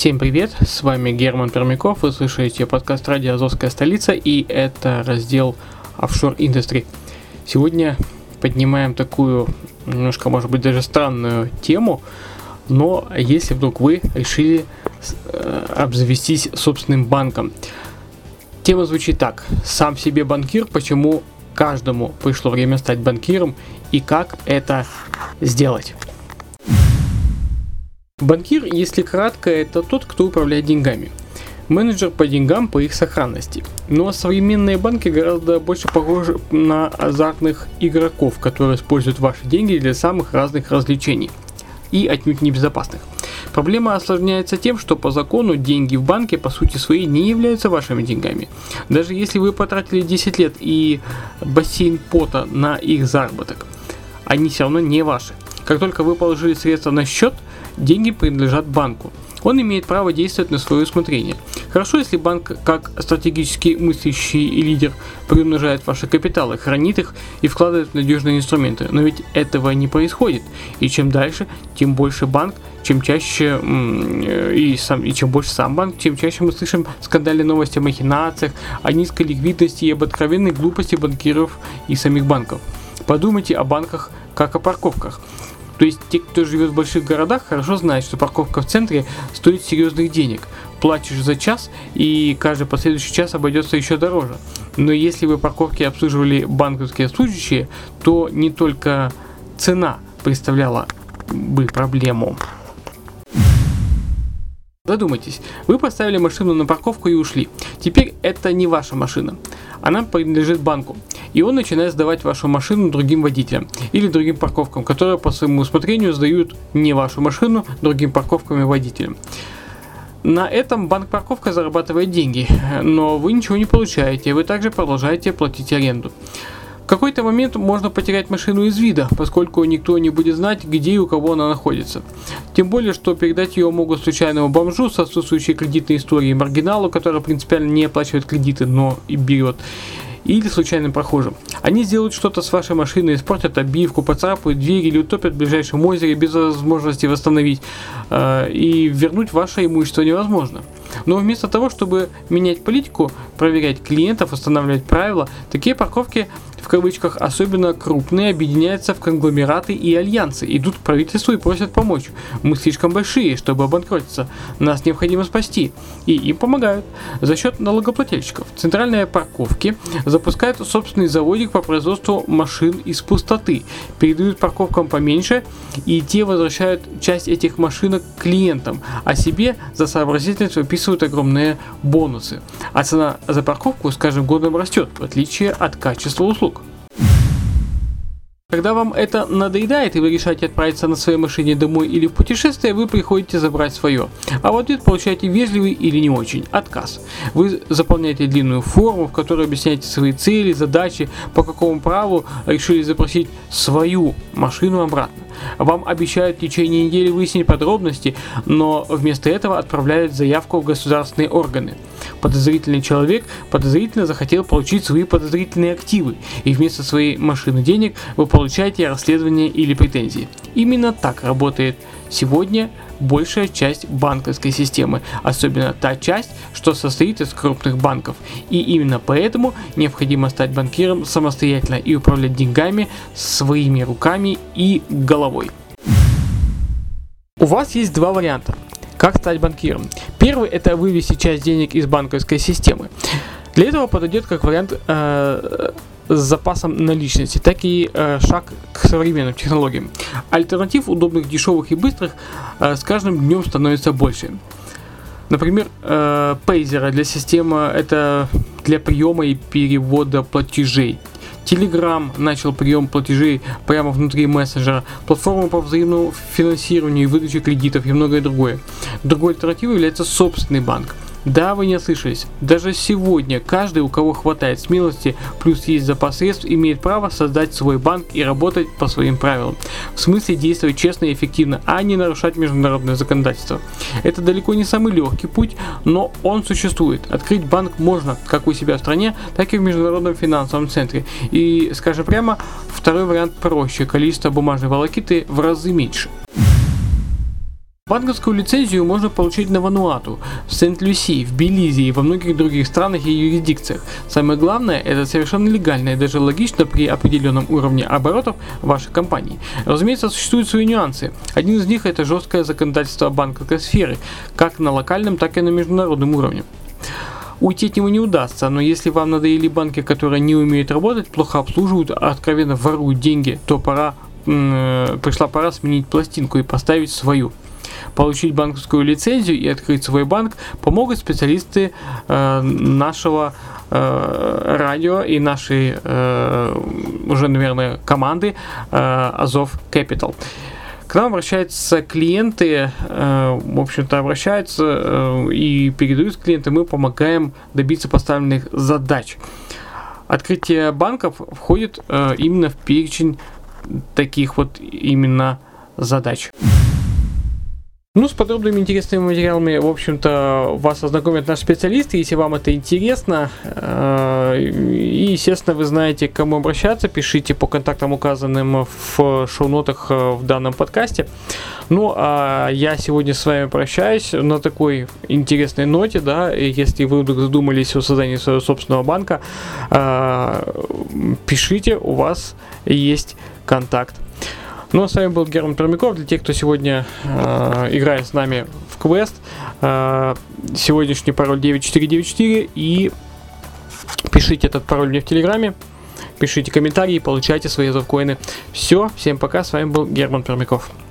Всем привет, с вами Герман Пермяков, вы слушаете подкаст «Радио Азовская столица» и это раздел Offshore Industry. Сегодня поднимаем такую, немножко, может быть, даже странную тему, но если вдруг вы решили э, обзавестись собственным банком. Тема звучит так. Сам себе банкир, почему каждому пришло время стать банкиром и как это сделать. Банкир, если кратко, это тот, кто управляет деньгами. Менеджер по деньгам по их сохранности. Но современные банки гораздо больше похожи на азартных игроков, которые используют ваши деньги для самых разных развлечений и отнюдь небезопасных. Проблема осложняется тем, что по закону деньги в банке по сути своей не являются вашими деньгами. Даже если вы потратили 10 лет и бассейн пота на их заработок, они все равно не ваши. Как только вы положили средства на счет, деньги принадлежат банку. Он имеет право действовать на свое усмотрение. Хорошо, если банк, как стратегически мыслящий лидер, приумножает ваши капиталы, хранит их и вкладывает в надежные инструменты. Но ведь этого не происходит. И чем дальше, тем больше банк, чем чаще э, и, сам, и чем больше сам банк, тем чаще мы слышим скандальные новости о махинациях, о низкой ликвидности и об откровенной глупости банкиров и самих банков. Подумайте о банках как о парковках. То есть те, кто живет в больших городах, хорошо знают, что парковка в центре стоит серьезных денег. Платишь за час, и каждый последующий час обойдется еще дороже. Но если вы парковки обслуживали банковские служащие, то не только цена представляла бы проблему. Задумайтесь, вы поставили машину на парковку и ушли. Теперь это не ваша машина. Она принадлежит банку. И он начинает сдавать вашу машину другим водителям или другим парковкам, которые по своему усмотрению сдают не вашу машину другим парковкам и водителям. На этом банк-парковка зарабатывает деньги, но вы ничего не получаете, вы также продолжаете платить аренду. Какой-то момент можно потерять машину из вида, поскольку никто не будет знать, где и у кого она находится. Тем более, что передать ее могут случайному бомжу с отсутствующей кредитной историей, маргиналу, который принципиально не оплачивает кредиты, но и берет или случайным прохожим. Они сделают что-то с вашей машиной, испортят обивку, поцарапают дверь или утопят в ближайшем озере без возможности восстановить. Э, и вернуть ваше имущество невозможно. Но вместо того, чтобы менять политику, проверять клиентов, устанавливать правила, такие парковки кавычках особенно крупные объединяются в конгломераты и альянсы, идут к правительству и просят помочь. Мы слишком большие, чтобы обанкротиться. Нас необходимо спасти. И им помогают. За счет налогоплательщиков. Центральные парковки запускают собственный заводик по производству машин из пустоты, передают парковкам поменьше, и те возвращают часть этих машинок клиентам, а себе за сообразительность выписывают огромные бонусы. А цена за парковку с каждым годом растет, в отличие от качества услуг. Когда вам это надоедает и вы решаете отправиться на своей машине домой или в путешествие, вы приходите забрать свое. А в ответ получаете вежливый или не очень отказ. Вы заполняете длинную форму, в которой объясняете свои цели, задачи, по какому праву решили запросить свою машину обратно. Вам обещают в течение недели выяснить подробности, но вместо этого отправляют заявку в государственные органы. Подозрительный человек подозрительно захотел получить свои подозрительные активы, и вместо своей машины денег вы получаете расследование или претензии. Именно так работает сегодня большая часть банковской системы, особенно та часть, что состоит из крупных банков. И именно поэтому необходимо стать банкиром самостоятельно и управлять деньгами своими руками и головой. У вас есть два варианта. Как стать банкиром? Первый это вывести часть денег из банковской системы. Для этого подойдет как вариант э, с запасом наличности, так и э, шаг к современным технологиям. Альтернатив удобных, дешевых и быстрых э, с каждым днем становится больше. Например, э, Pazer для системы это для приема и перевода платежей. Telegram начал прием платежей прямо внутри мессенджера, платформа по взаимному финансированию и выдаче кредитов и многое другое. Другой альтернативой является собственный банк. Да, вы не ослышались. Даже сегодня каждый, у кого хватает смелости, плюс есть запас средств, имеет право создать свой банк и работать по своим правилам. В смысле действовать честно и эффективно, а не нарушать международное законодательство. Это далеко не самый легкий путь, но он существует. Открыть банк можно как у себя в стране, так и в международном финансовом центре. И, скажем прямо, второй вариант проще, количество бумажной волокиты в разы меньше. Банковскую лицензию можно получить на Вануату, в Сент-Люси, в Белизе и во многих других странах и юрисдикциях. Самое главное, это совершенно легально и даже логично при определенном уровне оборотов вашей компании. Разумеется, существуют свои нюансы. Один из них это жесткое законодательство банковской сферы, как на локальном, так и на международном уровне. Уйти от него не удастся, но если вам надоели банки, которые не умеют работать, плохо обслуживают, а откровенно воруют деньги, то пора, м- пришла пора сменить пластинку и поставить свою получить банковскую лицензию и открыть свой банк помогут специалисты э, нашего э, радио и нашей э, уже, наверное, команды э, Азов Capital. К нам обращаются клиенты, э, в общем-то, обращаются э, и передают клиенты, мы помогаем добиться поставленных задач. Открытие банков входит э, именно в перечень таких вот именно задач. Ну, с подробными интересными материалами, в общем-то, вас ознакомят наши специалисты, если вам это интересно. Э, И, естественно, вы знаете, к кому обращаться. Пишите по контактам, указанным в шоу-нотах э, в данном подкасте. Ну, а я сегодня с вами прощаюсь на такой интересной ноте, да, если вы вдруг задумались о создании своего собственного банка, э, пишите, у вас есть контакт. Ну, а с вами был Герман Пермяков. Для тех, кто сегодня э, играет с нами в квест, э, сегодняшний пароль 9494 и пишите этот пароль мне в Телеграме, пишите комментарии, получайте свои завкоины. Все, всем пока, с вами был Герман Пермяков.